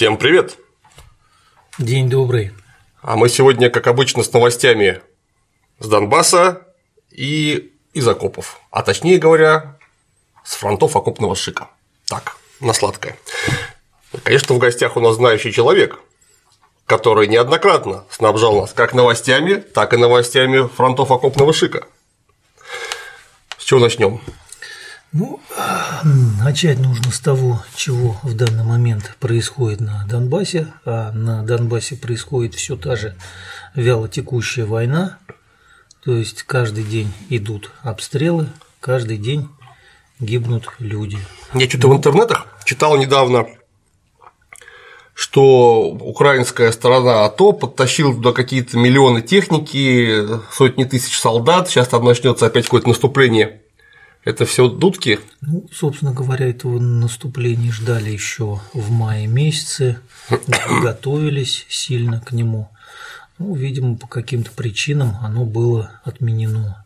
Всем привет! День добрый. А мы сегодня, как обычно, с новостями с Донбасса и из окопов. А точнее говоря, с фронтов окопного шика. Так, на сладкое. Конечно, в гостях у нас знающий человек, который неоднократно снабжал нас как новостями, так и новостями фронтов окопного шика. С чего начнем? Ну, начать нужно с того, чего в данный момент происходит на Донбассе. А на Донбассе происходит все та же вялотекущая война. То есть каждый день идут обстрелы, каждый день гибнут люди. Я что-то в интернетах читал недавно, что украинская сторона АТО подтащила туда какие-то миллионы техники, сотни тысяч солдат, сейчас там начнется опять какое-то наступление это все дудки? Ну, собственно говоря, этого наступления ждали еще в мае месяце, готовились сильно к нему. Ну, видимо, по каким-то причинам оно было отменено.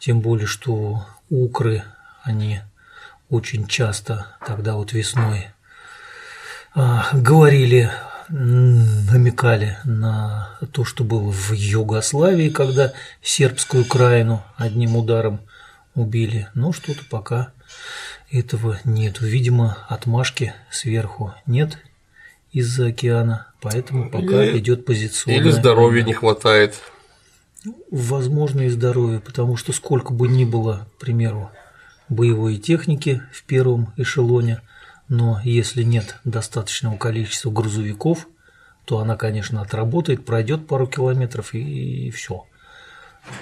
Тем более, что укры, они очень часто тогда вот весной а, говорили, намекали на то, что было в Югославии, когда сербскую краину одним ударом убили, но что-то пока этого нет. Видимо, отмашки сверху нет из-за океана, поэтому пока или, идет позиционная. Или здоровья не хватает. Возможно, и здоровья, потому что сколько бы ни было, к примеру, боевой техники в первом эшелоне, но если нет достаточного количества грузовиков, то она, конечно, отработает, пройдет пару километров и, и все.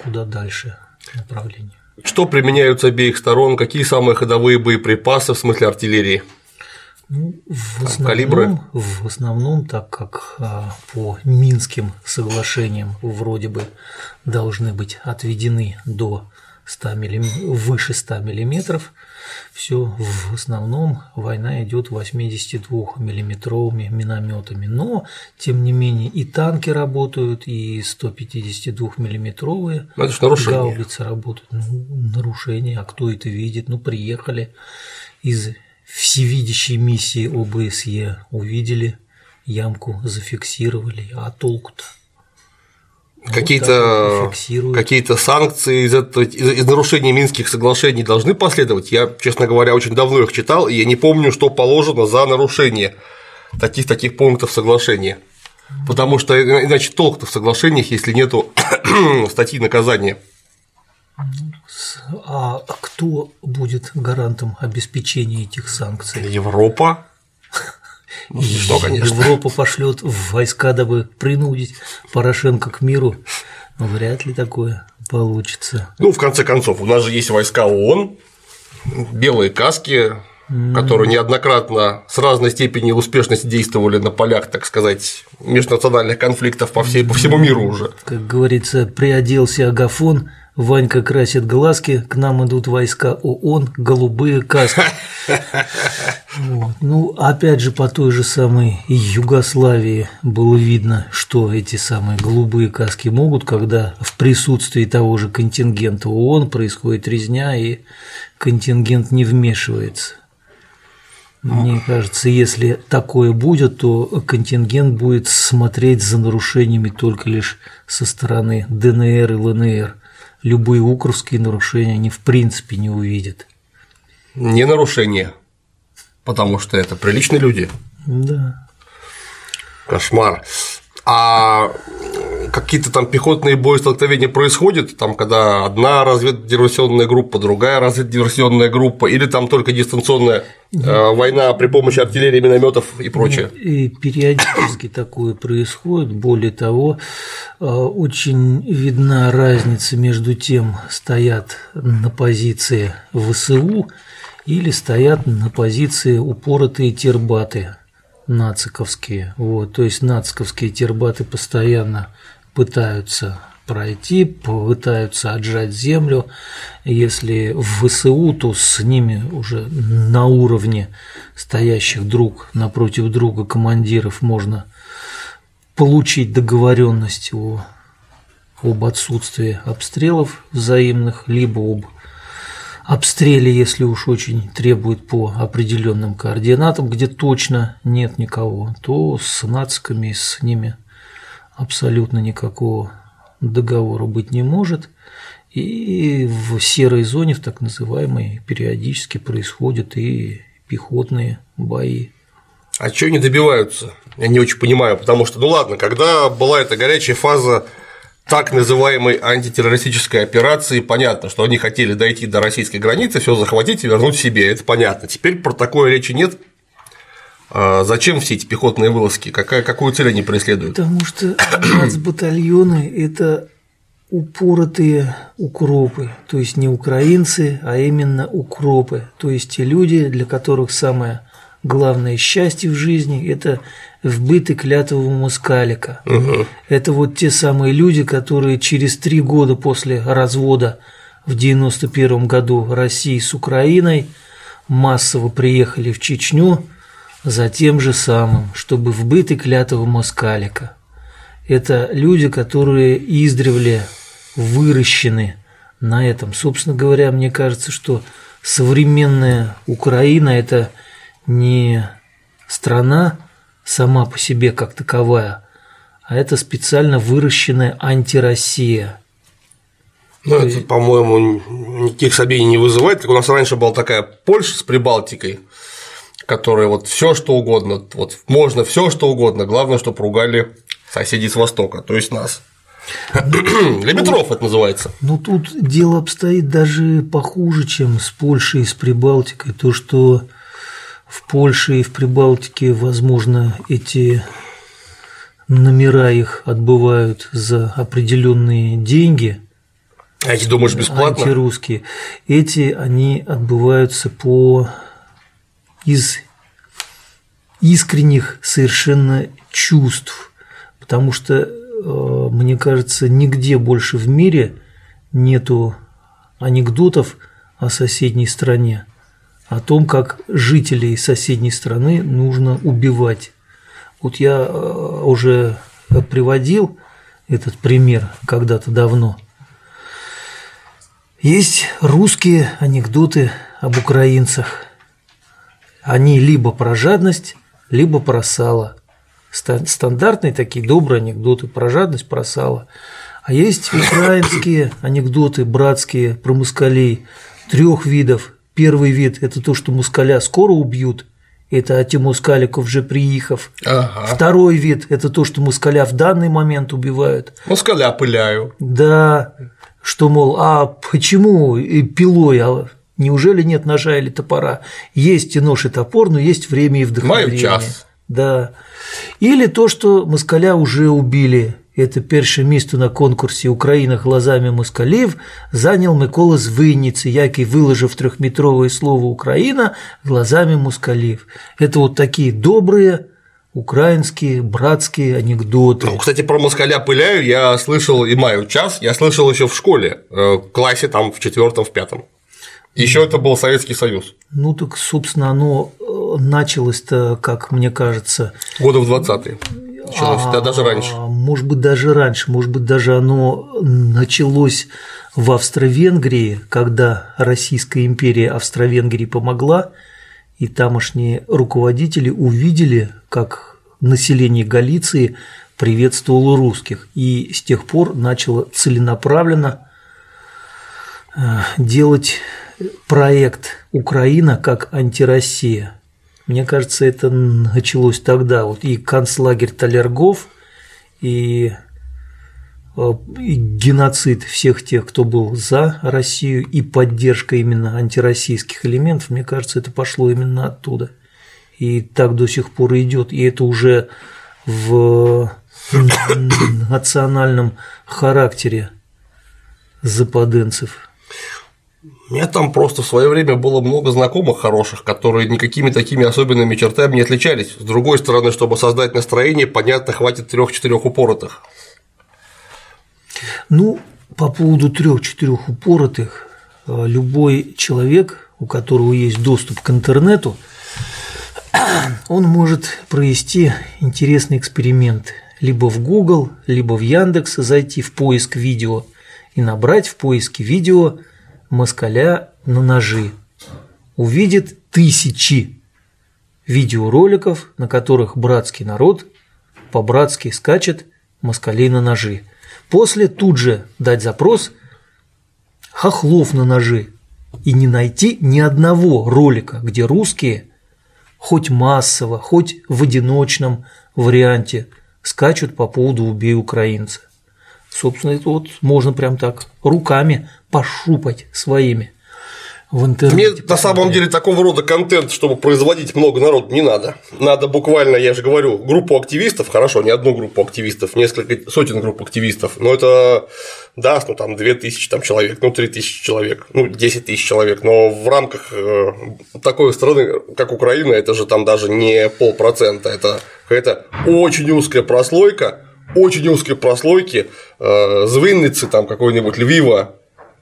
Куда дальше направление? Что применяют с обеих сторон? Какие самые ходовые боеприпасы в смысле артиллерии? Ну, в, основном, калибры? в основном, так как а, по Минским соглашениям вроде бы должны быть отведены до 100 миллим... выше 100 миллиметров, все в основном война идет 82-миллиметровыми минометами. Но, тем не менее, и танки работают, и 152-миллиметровые гаубицы работают. Ну, нарушение, а кто это видит? Ну, приехали из всевидящей миссии ОБСЕ, увидели ямку, зафиксировали, а толку-то? Какие-то какие санкции из, этого, из, из нарушения Минских соглашений должны последовать. Я, честно говоря, очень давно их читал, и я не помню, что положено за нарушение таких таких пунктов соглашения. Потому что иначе толк-то в соглашениях, если нету статьи наказания. А кто будет гарантом обеспечения этих санкций? Европа. Ну, что, конечно. Европа пошлет войска, дабы принудить Порошенко к миру. Но вряд ли такое получится. Ну, в конце концов, у нас же есть войска ООН, белые каски, которые неоднократно с разной степенью успешности действовали на полях, так сказать, межнациональных конфликтов по, всей, по всему миру уже. Как говорится, приоделся Агафон, Ванька красит глазки, к нам идут войска ООН, голубые каски. Вот. Ну, опять же, по той же самой Югославии было видно, что эти самые голубые каски могут, когда в присутствии того же контингента ООН происходит резня, и контингент не вмешивается. Мне кажется, если такое будет, то контингент будет смотреть за нарушениями только лишь со стороны ДНР и ЛНР – любые укровские нарушения они в принципе не увидят. Не нарушения, потому что это приличные люди. Да. Кошмар. А какие-то там пехотные боестолкновения происходят, там, когда одна разведдиверсионная группа, другая разведдиверсионная группа, или там только дистанционная да. Э, война при помощи артиллерии, минометов и прочее. И периодически такое происходит. Более того, э, очень видна разница между тем, стоят на позиции ВСУ или стоят на позиции упоротые тербаты нациковские. Вот, то есть нациковские тербаты постоянно пытаются пройти, пытаются отжать землю. Если в ВСУ, то с ними уже на уровне стоящих друг напротив друга командиров можно получить договоренность о, об отсутствии обстрелов взаимных, либо об обстреле, если уж очень требует по определенным координатам, где точно нет никого, то с нациками, с ними абсолютно никакого договора быть не может. И в серой зоне, в так называемой, периодически происходят и пехотные бои. А что они добиваются? Я не очень понимаю, потому что, ну ладно, когда была эта горячая фаза так называемой антитеррористической операции, понятно, что они хотели дойти до российской границы, все захватить и вернуть себе, это понятно. Теперь про такое речи нет. А зачем все эти пехотные вылазки? Какая, какую цель они преследуют? Потому что нацбатальоны – это упоротые укропы, то есть не украинцы, а именно укропы, то есть те люди, для которых самое главное счастье в жизни – это вбыты клятвового мускалика. Угу. Это вот те самые люди, которые через три года после развода в 91 году России с Украиной массово приехали в Чечню за тем же самым, чтобы вбыты клятвого москалика. Это люди, которые издревле выращены на этом. Собственно говоря, мне кажется, что современная Украина – это не страна сама по себе как таковая, а это специально выращенная антироссия. Ну, это, по-моему, никаких сомнений не вызывает. у нас раньше была такая Польша с Прибалтикой, которая вот все что угодно, вот можно все что угодно, главное, чтобы ругали соседей с Востока, то есть нас. Лимитров это называется. Ну тут дело обстоит даже похуже, чем с Польшей и с Прибалтикой. То, что в Польше и в Прибалтике, возможно, эти номера их отбывают за определенные деньги. А эти думаешь бесплатно? Антирусские. Эти они отбываются по из искренних совершенно чувств, потому что э, мне кажется, нигде больше в мире нету анекдотов о соседней стране о том, как жителей соседней страны нужно убивать. Вот я э, уже приводил этот пример когда-то давно. Есть русские анекдоты об украинцах. Они либо про жадность, либо про сало. Стандартные такие добрые анекдоты про жадность, про сало. А есть украинские анекдоты братские про москалей трех видов Первый вид – это то, что мускаля скоро убьют, это Ати Мускаликов же приехав. Ага. Второй вид – это то, что мускаля в данный момент убивают. Мускаля пыляю. Да, что, мол, а почему пилой, а неужели нет ножа или топора? Есть и нож, и топор, но есть время и вдохновение. Маю час. Да. Или то, что москаля уже убили, это перше місто на конкурсі Україна глазами москалів зайняв Микола з Винницы, який выложив трехметровое слово «Украина» глазами москалів. Это вот такие добрые украинские братские анекдоты. Ну, кстати, про москаля пыляю я слышал и маю час, я слышал еще в школе, э, в классе там в четвертом, в пятом. Еще это был Советский Союз. Ну так, собственно, оно э, началось-то, как мне кажется. Года в 20-е началось, а, да, даже раньше. Может быть, даже раньше, может быть, даже оно началось в Австро-Венгрии, когда Российская империя Австро-Венгрии помогла, и тамошние руководители увидели, как население Галиции приветствовало русских, и с тех пор начало целенаправленно э, делать проект Украина как антироссия. Мне кажется, это началось тогда. Вот и концлагерь Талергов, и, э, и геноцид всех тех, кто был за Россию, и поддержка именно антироссийских элементов, мне кажется, это пошло именно оттуда. И так до сих пор идет. И это уже в национальном характере западенцев. У меня там просто в свое время было много знакомых хороших, которые никакими такими особенными чертами не отличались. С другой стороны, чтобы создать настроение, понятно, хватит трех-четырех упоротых. Ну, по поводу трех-четырех упоротых, э, любой человек, у которого есть доступ к интернету, он может провести интересный эксперимент. Либо в Google, либо в Яндекс зайти в поиск видео и набрать в поиске видео москаля на ножи, увидит тысячи видеороликов, на которых братский народ по-братски скачет москалей на ножи. После тут же дать запрос хохлов на ножи и не найти ни одного ролика, где русские хоть массово, хоть в одиночном варианте скачут по поводу «убей украинца». Собственно, это вот можно прям так руками пошупать своими в интернете. Мне на самом деле такого рода контент, чтобы производить много народу, не надо. Надо буквально, я же говорю, группу активистов, хорошо, не одну группу активистов, несколько сотен групп активистов, но это даст, ну там 2000 там, человек, ну 3000 человек, ну 10 тысяч человек, но в рамках э, такой страны, как Украина, это же там даже не полпроцента, это какая-то очень узкая прослойка, очень узкой прослойки э, Звинницы, там какой-нибудь Львива,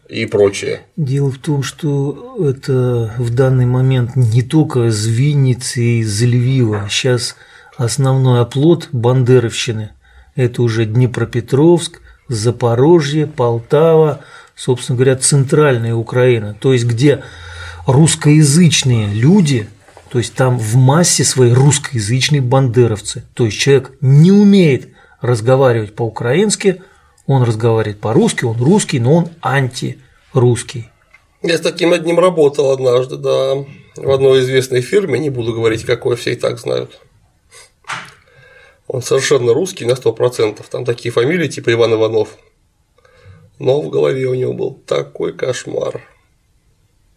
и прочее. Дело в том, что это в данный момент не только Звинницы и Львива. Сейчас основной оплот бандеровщины – это уже Днепропетровск, Запорожье, Полтава, собственно говоря, центральная Украина. То есть, где русскоязычные люди, то есть там в массе своей русскоязычные бандеровцы. То есть человек не умеет разговаривать по-украински – он разговаривает по-русски, он русский, но он антирусский. Я с таким одним работал однажды, да, в одной известной фирме, не буду говорить, какой, все и так знают. Он совершенно русский на 100%, там такие фамилии типа Иван Иванов. Но в голове у него был такой кошмар.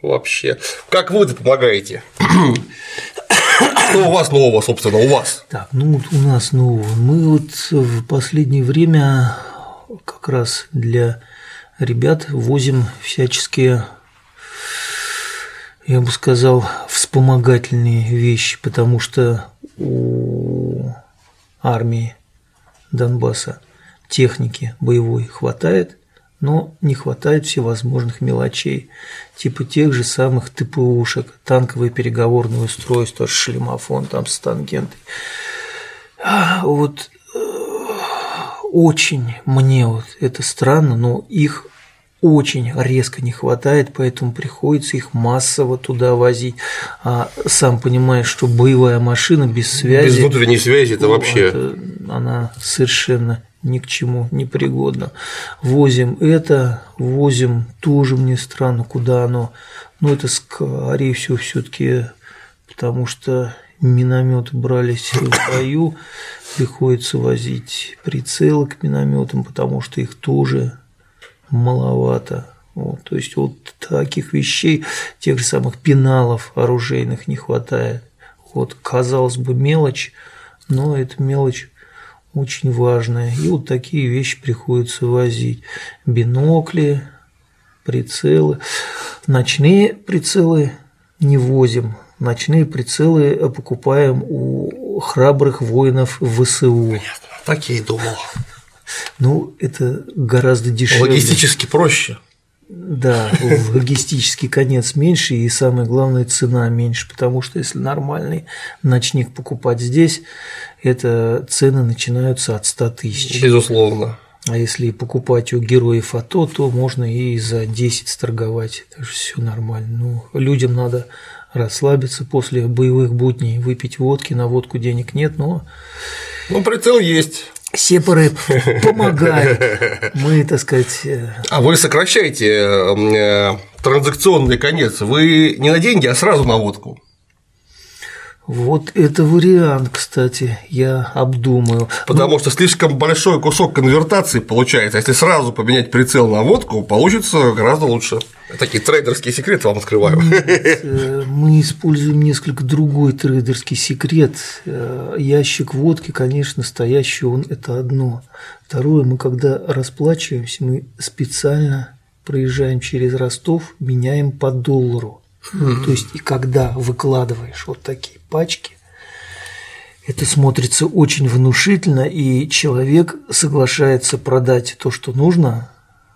Вообще. Как вы помогаете? Что у вас нового, собственно, у вас? Так, ну вот у нас нового. Мы вот в последнее время как раз для ребят возим всяческие, я бы сказал, вспомогательные вещи, потому что у армии Донбасса техники боевой хватает, но не хватает всевозможных мелочей, типа тех же самых ТПУшек, танковые переговорные устройства, шлемофон там с тангентой. Вот очень мне вот это странно, но их очень резко не хватает, поэтому приходится их массово туда возить. А сам понимаешь, что боевая машина без связи... Без внутренней связи это вообще... Это, она совершенно ни к чему не пригодна. Возим это, возим тоже мне странно, куда оно. Но это, скорее всего, все таки потому что минометы брались в бою, приходится возить прицелы к минометам, потому что их тоже маловато. Вот, то есть вот таких вещей, тех же самых пеналов оружейных не хватает. Вот, казалось бы, мелочь, но это мелочь очень важная. И вот такие вещи приходится возить. Бинокли, прицелы. Ночные прицелы не возим, Ночные прицелы покупаем у храбрых воинов ВСУ. Понятно, так я и думал. Ну, это гораздо дешевле. Логистически проще. Да, логистический конец меньше, и самое главное, цена меньше, потому что если нормальный ночник покупать здесь, это цены начинаются от 100 тысяч. Безусловно. А если покупать у героев АТО, то можно и за 10 сторговать. Так что все нормально. Ну, людям надо расслабиться после боевых будней, выпить водки, на водку денег нет, но… Ну, прицел есть. Сепары помогают. Мы, так сказать… Э, а вы сокращаете э, транзакционный конец. Вы не на деньги, а сразу на водку. Вот это вариант, кстати, я обдумаю. Потому ну, что слишком большой кусок конвертации получается. Если сразу поменять прицел на водку, получится гораздо лучше. Такие трейдерские секреты вам открываю. Э, мы используем несколько другой трейдерский секрет. Э, ящик водки, конечно, стоящий он – это одно. Второе, мы когда расплачиваемся, мы специально проезжаем через Ростов, меняем по доллару. Mm-hmm. То есть, и когда выкладываешь вот такие пачки, это смотрится очень внушительно, и человек соглашается продать то, что нужно,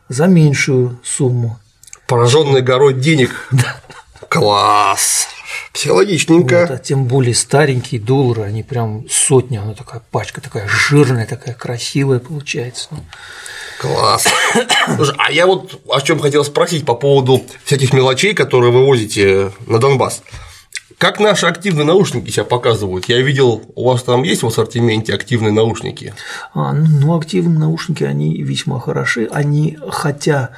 за меньшую сумму. Пораженный горой денег. Да. Класс! Психологичненько. Вот, а тем более старенькие доллары, они прям сотни, она такая пачка такая жирная, такая красивая получается. Ну, Класс. Слушай, а я вот о чем хотел спросить по поводу всяких мелочей, которые вы возите на Донбасс. Как наши активные наушники себя показывают? Я видел, у вас там есть в ассортименте активные наушники? А, ну, активные наушники, они весьма хороши. Они, хотя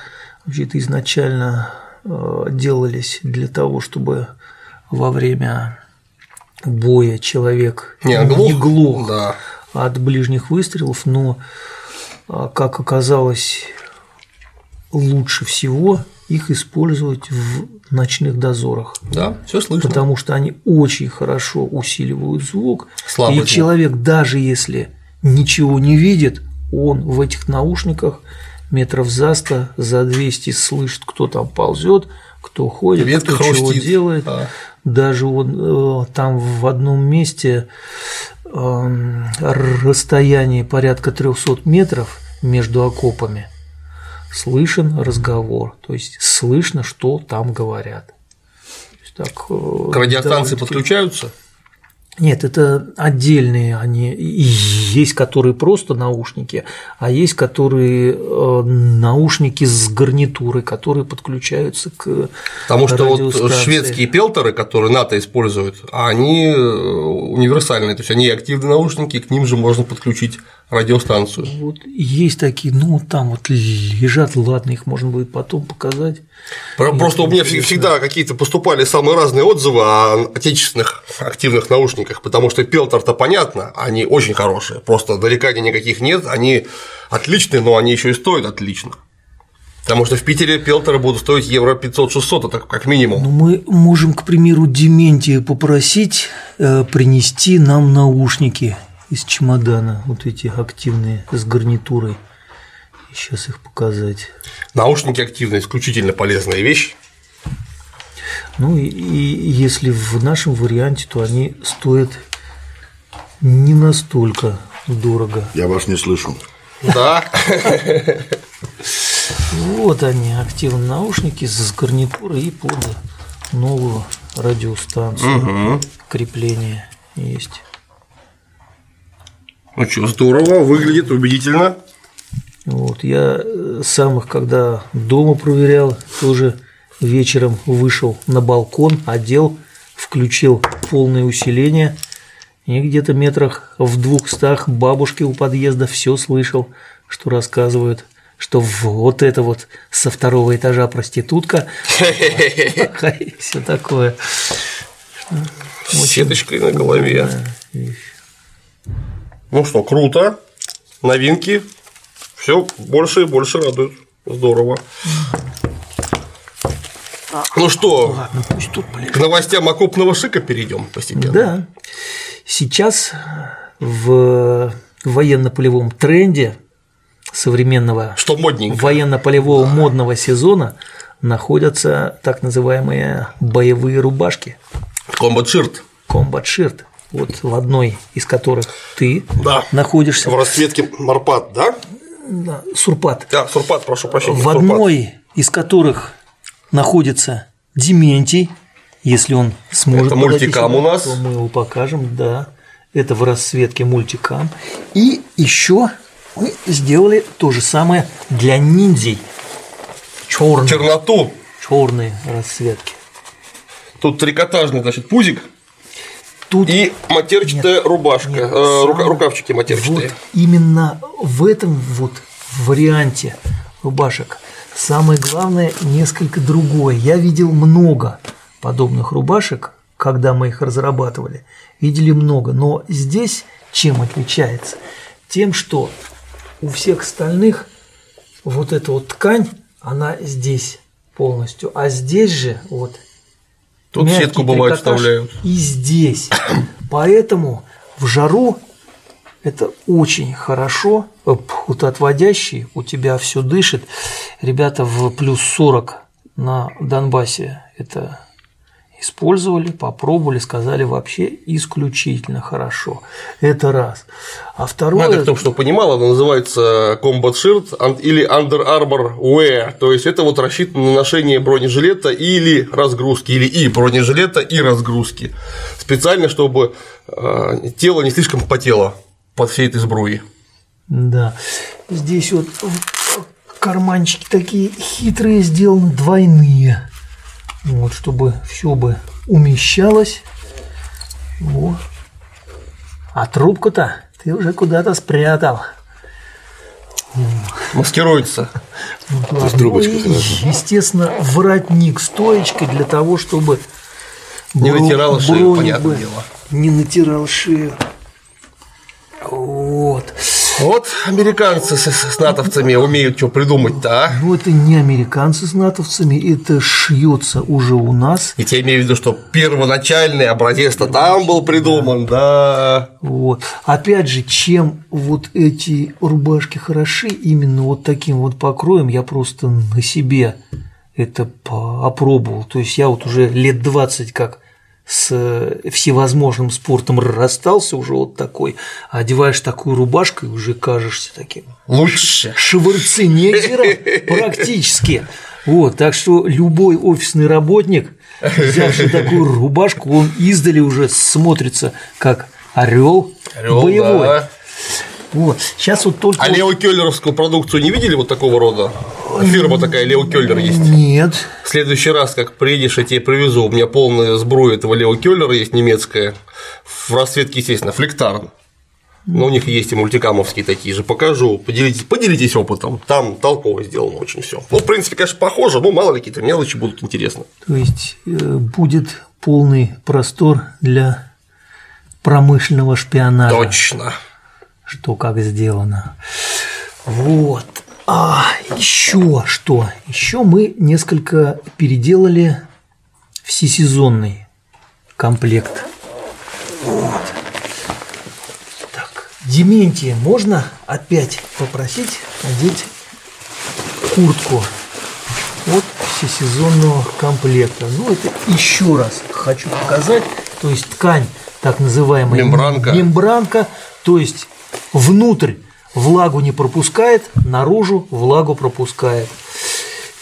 вообще-то изначально э, делались для того, чтобы во время боя человек не оглох, не глох да. от ближних выстрелов, но, как оказалось, лучше всего их использовать в ночных дозорах. Да, все слышно. Потому что они очень хорошо усиливают звук. Слабый и звук. человек, даже если ничего не видит, он в этих наушниках метров за 100, за 200 слышит, кто там ползет, кто ходит, Ветка кто чего хрустит. делает. Да. Даже он э, там в одном месте э, расстояние порядка 300 метров между окопами слышен разговор, то есть слышно, что там говорят. Так, э, К радиостанции подключаются? Нет, это отдельные они. И Есть, которые просто наушники, а есть, которые э, наушники с гарнитурой, которые подключаются к Потому что вот шведские пелторы, которые НАТО используют, они э, универсальные, то есть они активные наушники, к ним же можно подключить радиостанцию. Вот есть такие, ну там вот лежат, ладно, их можно будет потом показать. Про- Просто у меня вс- всегда какие-то поступали самые разные отзывы о отечественных активных наушниках, потому что пелтор-то понятно, они очень хорошие, просто нареканий никаких нет, они отличные, но они еще и стоят отлично. Потому что в Питере пелторы будут стоить евро 500-600, это как минимум. Ну, мы можем, к примеру, Дементия попросить э, принести нам наушники из чемодана, вот эти активные с гарнитурой. Сейчас их показать. Наушники активные, исключительно полезная вещь. Ну и, и если в нашем варианте, то они стоят не настолько дорого. Я вас не слышу. Да. Вот они, активные наушники с гарнитурой и под новую радиостанцию. Крепление есть. Ну что, здорово, выглядит убедительно. Вот, я э, сам их, когда дома проверял, тоже вечером вышел на балкон, одел, включил полное усиление, и где-то метрах в двухстах бабушки у подъезда все слышал, что рассказывают, что вот это вот со второго этажа проститутка, все такое. С сеточкой на голове. Ну что, круто. Новинки. Все больше и больше радует. Здорово. Ну что, Ладно, пусть тут к новостям окопного шика перейдем постепенно. Да. Сейчас в военно-полевом тренде современного Что военно-полевого модного сезона находятся так называемые боевые рубашки Combat Shirt. Combat Shirt. Вот в одной из которых ты Да. находишься, В расцветке Марпат, да? Да, Сурпат, Да, Сурпат, прошу прощения. в Сурпат. одной из которых находится Дементий, если он сможет. Это мультикам сюда, у нас. мы его покажем, да. Это в расцветке мультикам. И еще мы сделали то же самое для ниндзей. Черные, Черноту. черные расцветки. Тут трикотажный, значит, пузик Тут и матерчатая рубашка. нет, э, сам- рука- рукавчики матерчатые. Вот именно в этом вот варианте рубашек самое главное несколько другое. Я видел много подобных рубашек, когда мы их разрабатывали. Видели много, но здесь чем отличается? Тем, что у всех остальных вот эта вот ткань, она здесь полностью, а здесь же вот Тут сетку бывает вставляют. И здесь. Поэтому в жару это очень хорошо, э, отводящий, у тебя все дышит. Ребята в плюс 40 на Донбассе это использовали, попробовали, сказали вообще исключительно хорошо. Это раз. А второе... Надо, кто что понимал, она называется Combat Shirt или Under Armour Wear, то есть это вот рассчитано на ношение бронежилета или разгрузки, или и бронежилета, и разгрузки, специально, чтобы э, тело не слишком потело под всей этой сбруей. Да. Здесь вот карманчики такие хитрые сделаны, двойные. Вот, чтобы все бы умещалось. Вот. А трубку-то ты уже куда-то спрятал. Маскируется. Ну, трубочка, естественно, воротник стоечкой для того, чтобы не натирал шею, понятное дело. Не натирал шею. Вот. Вот американцы с, с натовцами умеют что придумать-то, а? Ну, это не американцы с натовцами, это шьется уже у нас. И я имею в виду, что первоначальный образец-то там был придуман, да. Вот. Опять же, чем вот эти рубашки хороши, именно вот таким вот покроем, я просто на себе это опробовал. То есть я вот уже лет 20 как с э, всевозможным спортом расстался уже вот такой, а одеваешь такую рубашку и уже кажешься таким лучше Шварценеггером практически. Вот, так что любой офисный работник, взявший такую рубашку, он издали уже смотрится как орел боевой. Да. Вот. Сейчас вот только. А Лео Келлеровскую продукцию не видели вот такого рода? Фирма такая Лео Келлер есть. Нет. В следующий раз, как приедешь, я тебе привезу. У меня полная сбруя этого Лео Келлера есть немецкая. В расцветке, естественно, флектарн. Но у них есть и мультикамовские такие же. Покажу. Поделитесь, поделитесь опытом. Там толково сделано очень все. Ну, в принципе, конечно, похоже, но мало ли какие-то мелочи будут интересны. То есть э, будет полный простор для промышленного шпионажа. Точно что как сделано. Вот. А еще что? Еще мы несколько переделали всесезонный комплект. Вот. Так, Дементия, можно опять попросить одеть куртку от всесезонного комплекта. Ну, это еще раз хочу показать. То есть ткань, так называемая мембранка, мембранка то есть внутрь влагу не пропускает, наружу влагу пропускает.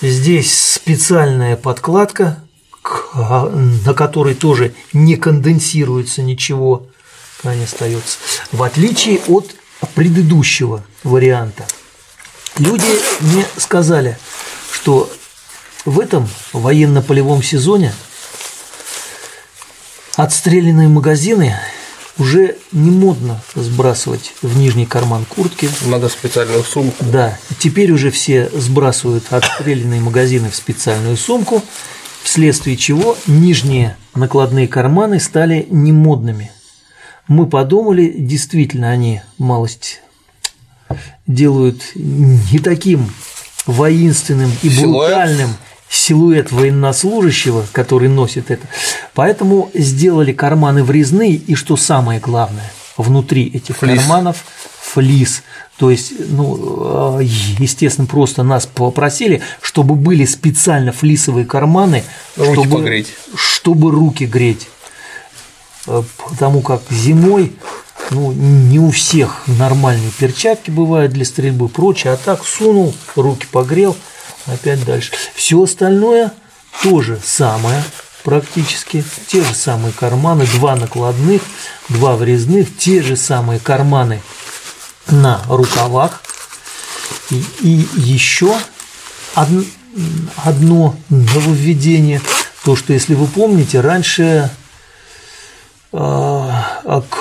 Здесь специальная подкладка, на которой тоже не конденсируется ничего, ткань остается. В отличие от предыдущего варианта. Люди мне сказали, что в этом военно-полевом сезоне отстрелянные магазины уже не модно сбрасывать в нижний карман куртки. Надо специальную сумку. Да, теперь уже все сбрасывают отстрелянные магазины в специальную сумку, вследствие чего нижние накладные карманы стали немодными. Мы подумали, действительно, они малость делают не таким воинственным и брутальным силуэт военнослужащего, который носит это. Поэтому сделали карманы врезные, и что самое главное, внутри этих флис. карманов флис. То есть, ну, э, естественно, просто нас попросили, чтобы были специально флисовые карманы, руки чтобы, погреть. чтобы руки греть. Э, потому как зимой ну, не у всех нормальные перчатки бывают для стрельбы и прочее, а так сунул, руки погрел – опять дальше. Все остальное тоже самое практически. Те же самые карманы, два накладных, два врезных, те же самые карманы на рукавах. И, и еще одно, одно нововведение, то, что если вы помните, раньше э,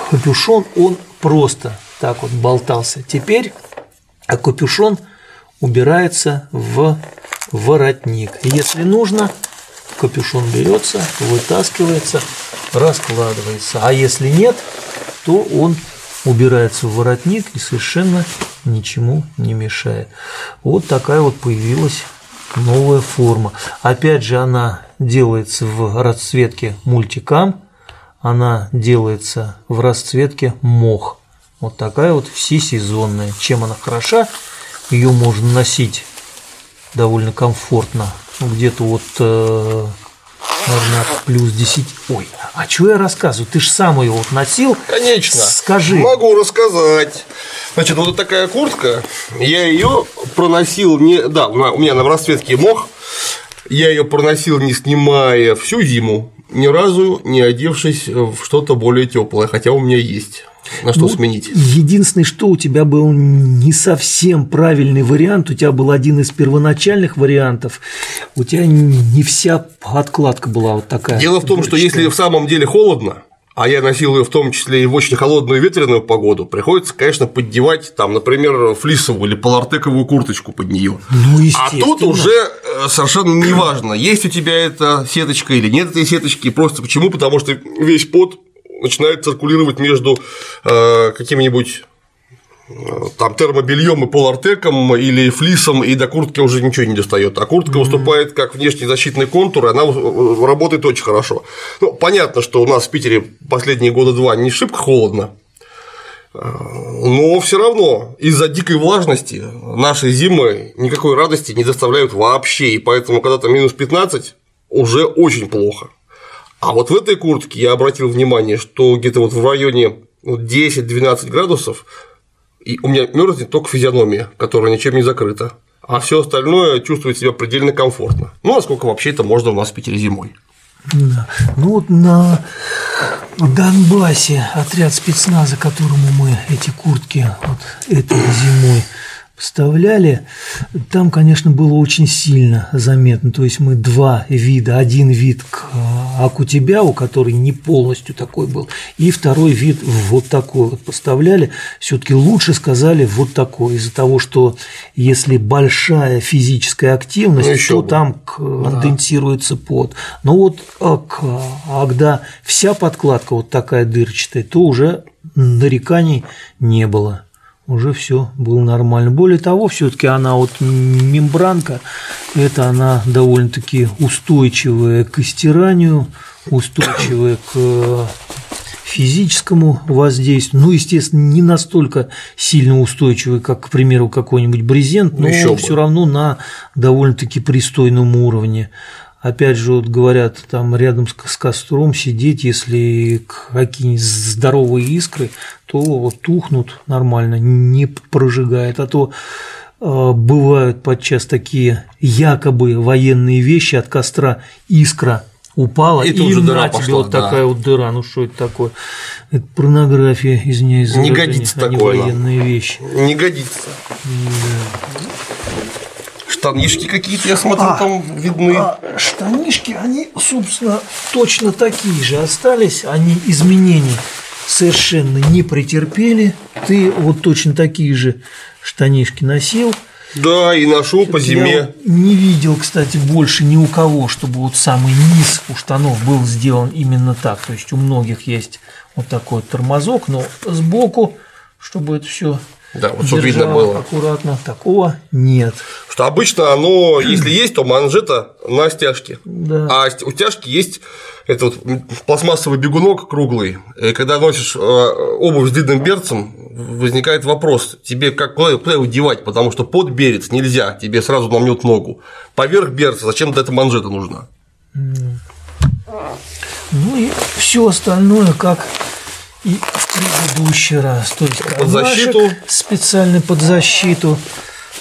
капюшон, он просто так вот болтался. Теперь капюшон – убирается в воротник. Если нужно, капюшон берется, вытаскивается, раскладывается. А если нет, то он убирается в воротник и совершенно ничему не мешает. Вот такая вот появилась новая форма. Опять же, она делается в расцветке мультикам, она делается в расцветке мох. Вот такая вот всесезонная. Чем она хороша? Ее можно носить довольно комфортно. Ну, где-то вот, э, наверное, плюс 10. Ой, а что я рассказываю? Ты же сам ее вот носил. Конечно. Скажи. Могу рассказать. Значит, вот такая куртка, я ее проносил не. Да, у меня на расцветке мох. Я ее проносил, не снимая всю зиму, ни разу не одевшись в что-то более теплое, хотя у меня есть. На что ну, сменить. Единственное, что у тебя был не совсем правильный вариант, у тебя был один из первоначальных вариантов, у тебя не вся подкладка была вот такая. Дело в том, что если в самом деле холодно, а я носил ее в том числе и в очень холодную ветреную погоду, приходится, конечно, поддевать там, например, флисовую или полартековую курточку под нее. Ну, а тут уже э, совершенно неважно, есть у тебя эта сеточка или нет этой сеточки, просто почему? Потому что весь пот начинает циркулировать между э, какими-нибудь э, там термобельем и полартеком или флисом, и до куртки уже ничего не достает. А куртка mm-hmm. выступает как внешний защитный контур, и она э, работает очень хорошо. Ну, понятно, что у нас в Питере последние года два не шибко холодно, но все равно из-за дикой влажности наши зимы никакой радости не доставляют вообще, и поэтому когда там минус 15 уже очень плохо. А вот в этой куртке я обратил внимание, что где-то вот в районе 10-12 градусов и у меня мерзнет только физиономия, которая ничем не закрыта, а все остальное чувствует себя предельно комфортно. Ну, насколько вообще это можно у нас в Питере зимой. Да. Ну вот на Донбассе отряд спецназа, которому мы эти куртки вот этой зимой вставляли, там, конечно, было очень сильно заметно. То есть мы два вида, один вид к Акутебяу, который не полностью такой был, и второй вид вот такой вот поставляли. Все-таки лучше сказали вот такой, из-за того, что если большая физическая активность, ну, то бы. там конденсируется да. пот. Но вот а когда вся подкладка вот такая дырчатая, то уже нареканий не было уже все было нормально. Более того, все-таки она вот мембранка, это она довольно-таки устойчивая к стиранию, устойчивая к физическому воздействию, ну, естественно, не настолько сильно устойчивый, как, к примеру, какой-нибудь брезент, но все равно на довольно-таки пристойном уровне опять же, вот говорят, там рядом с, с костром сидеть, если какие-нибудь здоровые искры, то вот тухнут нормально, не прожигает, а то э, бывают подчас такие якобы военные вещи от костра искра упала, и, и на тебе пошла, вот да. такая вот дыра, ну что это такое? Это порнография, извиняюсь, не годится а такое, не военные вещи. Не годится. Да штанишки какие-то, я смотрю, а, там видны. А штанишки, они, собственно, точно такие же остались, они изменений совершенно не претерпели. Ты вот точно такие же штанишки носил. Да, и ношу по зиме. Я не видел, кстати, больше ни у кого, чтобы вот самый низ у штанов был сделан именно так. То есть у многих есть вот такой тормозок, но сбоку, чтобы это все да, вот чтобы видно было. Аккуратно, такого нет. Что обычно оно, если есть, то манжета на стяжке. Да. А у стяжки есть это вот пластмассовый бегунок круглый. И когда носишь э, обувь с длинным берцем, возникает вопрос, тебе как куда, куда его девать, потому что под берец нельзя, тебе сразу намнет ногу. Поверх берца зачем эта манжета нужна? Ну и все остальное, как и предыдущий раз. То есть под защиту. Специально под защиту.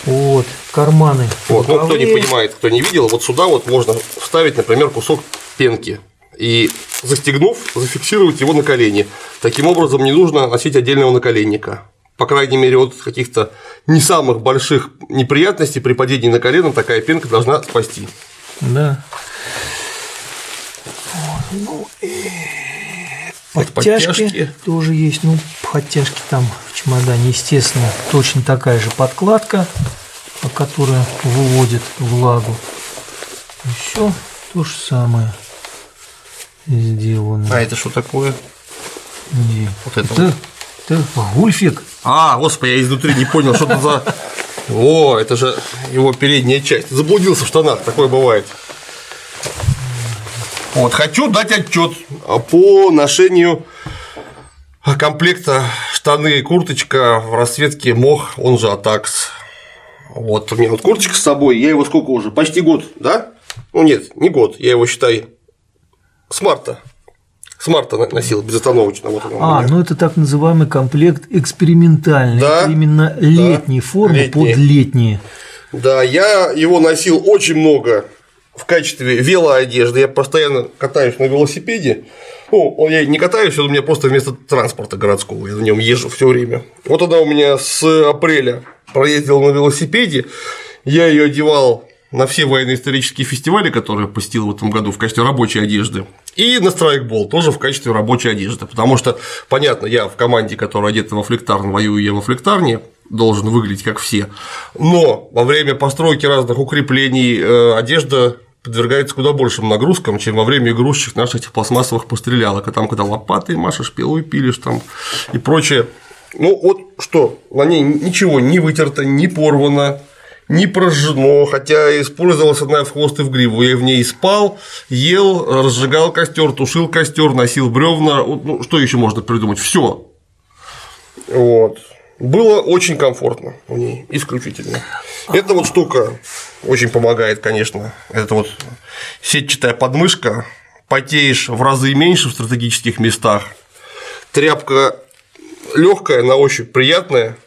Вот, карманы. Вот, ну кто не понимает, кто не видел, вот сюда вот можно вставить, например, кусок пенки и застегнув, зафиксировать его на колени. Таким образом, не нужно носить отдельного наколенника. По крайней мере, от каких-то не самых больших неприятностей при падении на колено такая пенка должна спасти. Да. Ну, и Подтяжки, подтяжки тоже есть. Ну, подтяжки там в чемодане, естественно, точно такая же подкладка, которая выводит влагу. Еще то же самое сделано. А это что такое? Где? Вот это, это, вот. это гульфик. А, господи, я изнутри не понял, что это за. О, это же его передняя часть. Заблудился в штанах, такое бывает. Вот, хочу дать отчет по ношению комплекта штаны и курточка в расцветке мох, он же Атакс. Вот у меня вот курточка с собой, я его сколько уже? Почти год, да? Ну нет, не год, я его считай с марта. С марта носил безостановочно. Вот а, ну это так называемый комплект экспериментальный. Да, это именно летние да, формы летние. под летние. Да, я его носил очень много в качестве велоодежды. Я постоянно катаюсь на велосипеде. Ну, я не катаюсь, он у меня просто вместо транспорта городского, я на нем езжу все время. Вот она у меня с апреля проездила на велосипеде, я ее одевал на все военно-исторические фестивали, которые посетил в этом году в качестве рабочей одежды, и на страйкбол тоже в качестве рабочей одежды, потому что, понятно, я в команде, которая одета во флектарн, воюю я во флектарне, должен выглядеть как все, но во время постройки разных укреплений э, одежда подвергается куда большим нагрузкам, чем во время игрушечных наших этих пластмассовых пострелялок, а там, когда лопатой машешь, пилой пилишь там и прочее. Ну вот что, на ней ничего не вытерто, не порвано, не прожжено, хотя использовалась одна в хвост и в гриву. Я в ней спал, ел, разжигал костер, тушил костер, носил бревна. Ну, что еще можно придумать? Все. Вот. Было очень комфортно в ней, исключительно. Эта вот штука очень помогает, конечно. Это вот сетчатая подмышка, потеешь в разы меньше в стратегических местах. Тряпка легкая, на ощупь приятная.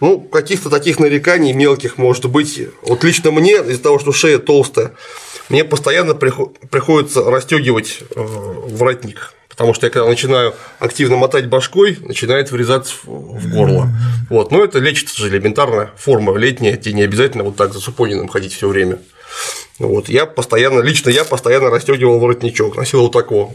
Ну, каких-то таких нареканий мелких может быть. Вот лично мне, из-за того, что шея толстая, мне постоянно приходится расстегивать э, воротник потому что я когда начинаю активно мотать башкой, начинает врезаться в горло. Вот. Но это лечится же элементарно, форма летняя, тебе не обязательно вот так за супонином ходить все время. Вот. Я постоянно, лично я постоянно расстегивал воротничок, носил вот такого.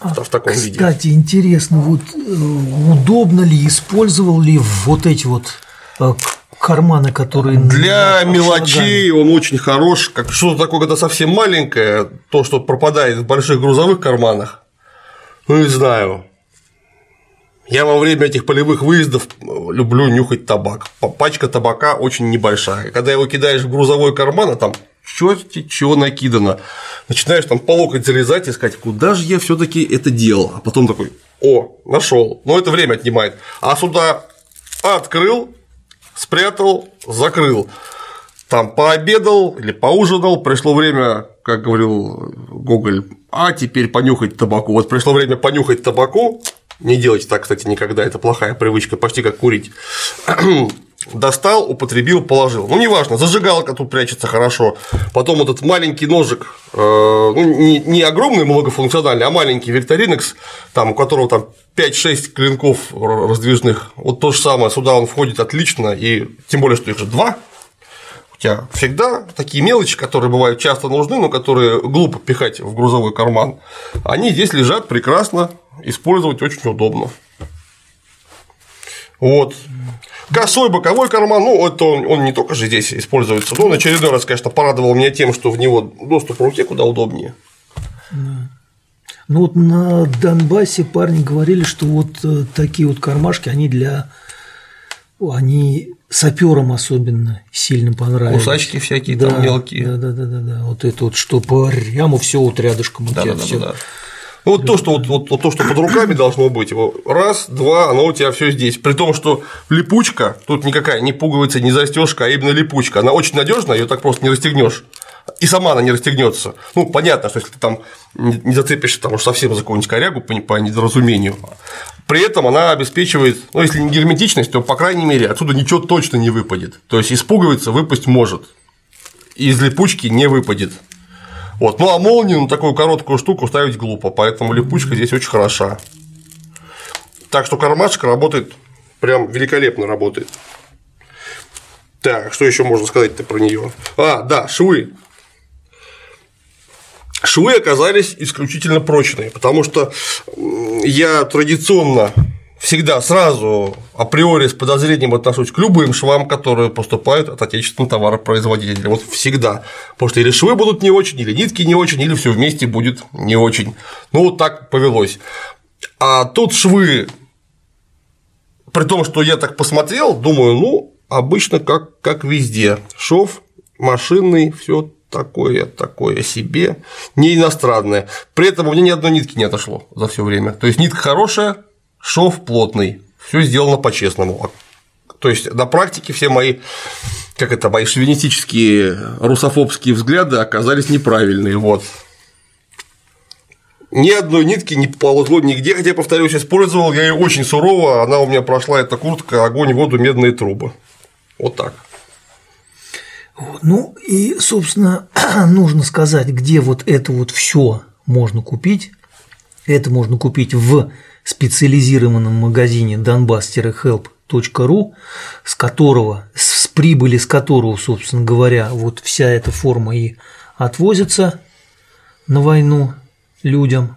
А, в таком кстати, виде. Кстати, интересно, вот э, удобно ли, использовал ли вот эти вот э, карманы, которые для мелочей он очень хорош. Как что-то такое, когда совсем маленькое, то, что пропадает в больших грузовых карманах, ну, не знаю. Я во время этих полевых выездов люблю нюхать табак. Пачка табака очень небольшая. Когда его кидаешь в грузовой карман, а там черти чего накидано. Начинаешь там по локоть залезать и сказать, куда же я все таки это делал? А потом такой, о, нашел. Но это время отнимает. А сюда открыл, спрятал, закрыл. Там пообедал или поужинал, пришло время, как говорил Гоголь, а теперь понюхать табаку. Вот пришло время понюхать табаку, не делайте так, кстати, никогда, это плохая привычка, почти как курить. Достал, употребил, положил. Ну, неважно, зажигалка тут прячется хорошо. Потом этот маленький ножик, э, ну, не, огромный многофункциональный, а маленький Викторинекс, там, у которого там 5-6 клинков раздвижных. Вот то же самое, сюда он входит отлично, и тем более, что их же два, тебя всегда такие мелочи, которые бывают часто нужны, но которые глупо пихать в грузовой карман, они здесь лежат прекрасно, использовать очень удобно. Вот. Косой боковой карман, ну, это он, он не только же здесь используется, но он очередной раз, конечно, порадовал меня тем, что в него доступ в руке куда удобнее. Ну вот на Донбассе парни говорили, что вот э, такие вот кармашки, они для они саперам особенно сильно понравились. Кусачки всякие да, там мелкие. Да, да, да, да, да. Вот это вот, что прямо все вот рядышком у да, тебя да, все. Да, да. Ну, вот то, что вот, вот, вот то, что под руками должно быть, его раз, два, оно у тебя все здесь. При том, что липучка, тут никакая не пуговица, не застежка, а именно липучка. Она очень надежная, ее так просто не расстегнешь. И сама она не расстегнется. Ну, понятно, что если ты там не зацепишься там уж совсем за какую-нибудь корягу по, недоразумению, при этом она обеспечивает, ну, если не герметичность, то, по крайней мере, отсюда ничего точно не выпадет. То есть пуговицы выпасть может, из липучки не выпадет. Вот. Ну а молнию на такую короткую штуку ставить глупо, поэтому липучка здесь очень хороша. Так что кармашек работает прям великолепно работает. Так, что еще можно сказать-то про нее? А, да, швы. Швы оказались исключительно прочные, потому что я традиционно всегда сразу априори с подозрением отношусь к любым швам, которые поступают от отечественного товаропроизводителя. Вот всегда. Потому что или швы будут не очень, или нитки не очень, или все вместе будет не очень. Ну, вот так повелось. А тут швы, при том, что я так посмотрел, думаю, ну, обычно как, как везде. Шов машинный, все такое, такое себе, не иностранное. При этом у меня ни одной нитки не отошло за все время. То есть нитка хорошая, шов плотный, все сделано по-честному. То есть на практике все мои, как это, мои шовинистические русофобские взгляды оказались неправильные. Вот. Ни одной нитки не ползло нигде, хотя, повторюсь, использовал я ее очень сурово, она у меня прошла, эта куртка, огонь, воду, медные трубы. Вот так. Ну и, собственно, нужно сказать, где вот это вот все можно купить. Это можно купить в специализированном магазине donbass-help.ru, с которого, с прибыли с которого, собственно говоря, вот вся эта форма и отвозится на войну людям.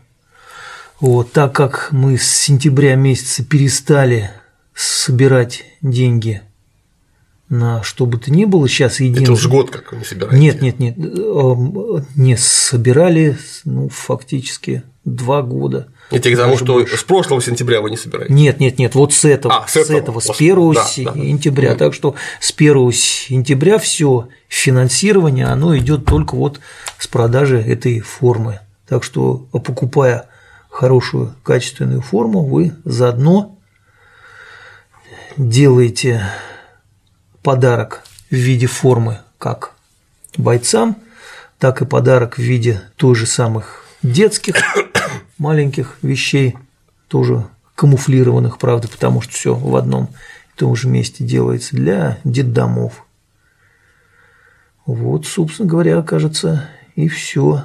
Вот, так как мы с сентября месяца перестали собирать деньги на что бы то ни было, сейчас единственное... Это уже год как вы не собираете? Нет, нет, нет, эм, не собирали, ну, фактически два года. Это к тому, что больше. с прошлого сентября вы не собираете? Нет, нет, нет, вот с этого, а, с, этого, с, этого, с 1 да, сентября. Да. Так что с 1 сентября все финансирование, оно идет только вот с продажи этой формы. Так что, покупая хорошую качественную форму, вы заодно делаете подарок в виде формы как бойцам, так и подарок в виде той же самых детских маленьких вещей, тоже камуфлированных, правда, потому что все в одном и том же месте делается для детдомов. Вот, собственно говоря, кажется, и все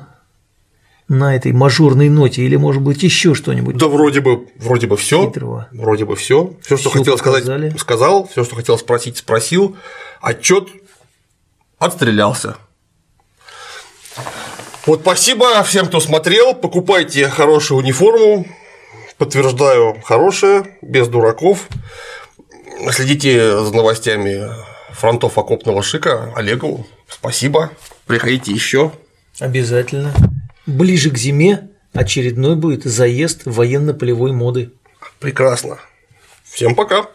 на этой мажорной ноте, или может быть еще что-нибудь? Да, вроде бы, вроде бы все. Вроде бы все. Все, что хотел показали. сказать, сказал, все, что хотел спросить, спросил. Отчет отстрелялся. Вот спасибо всем, кто смотрел. Покупайте хорошую униформу. Подтверждаю, хорошая, без дураков. Следите за новостями фронтов окопного шика. Олегу спасибо. Приходите еще. Обязательно. Ближе к зиме очередной будет заезд военно-полевой моды. Прекрасно. Всем пока.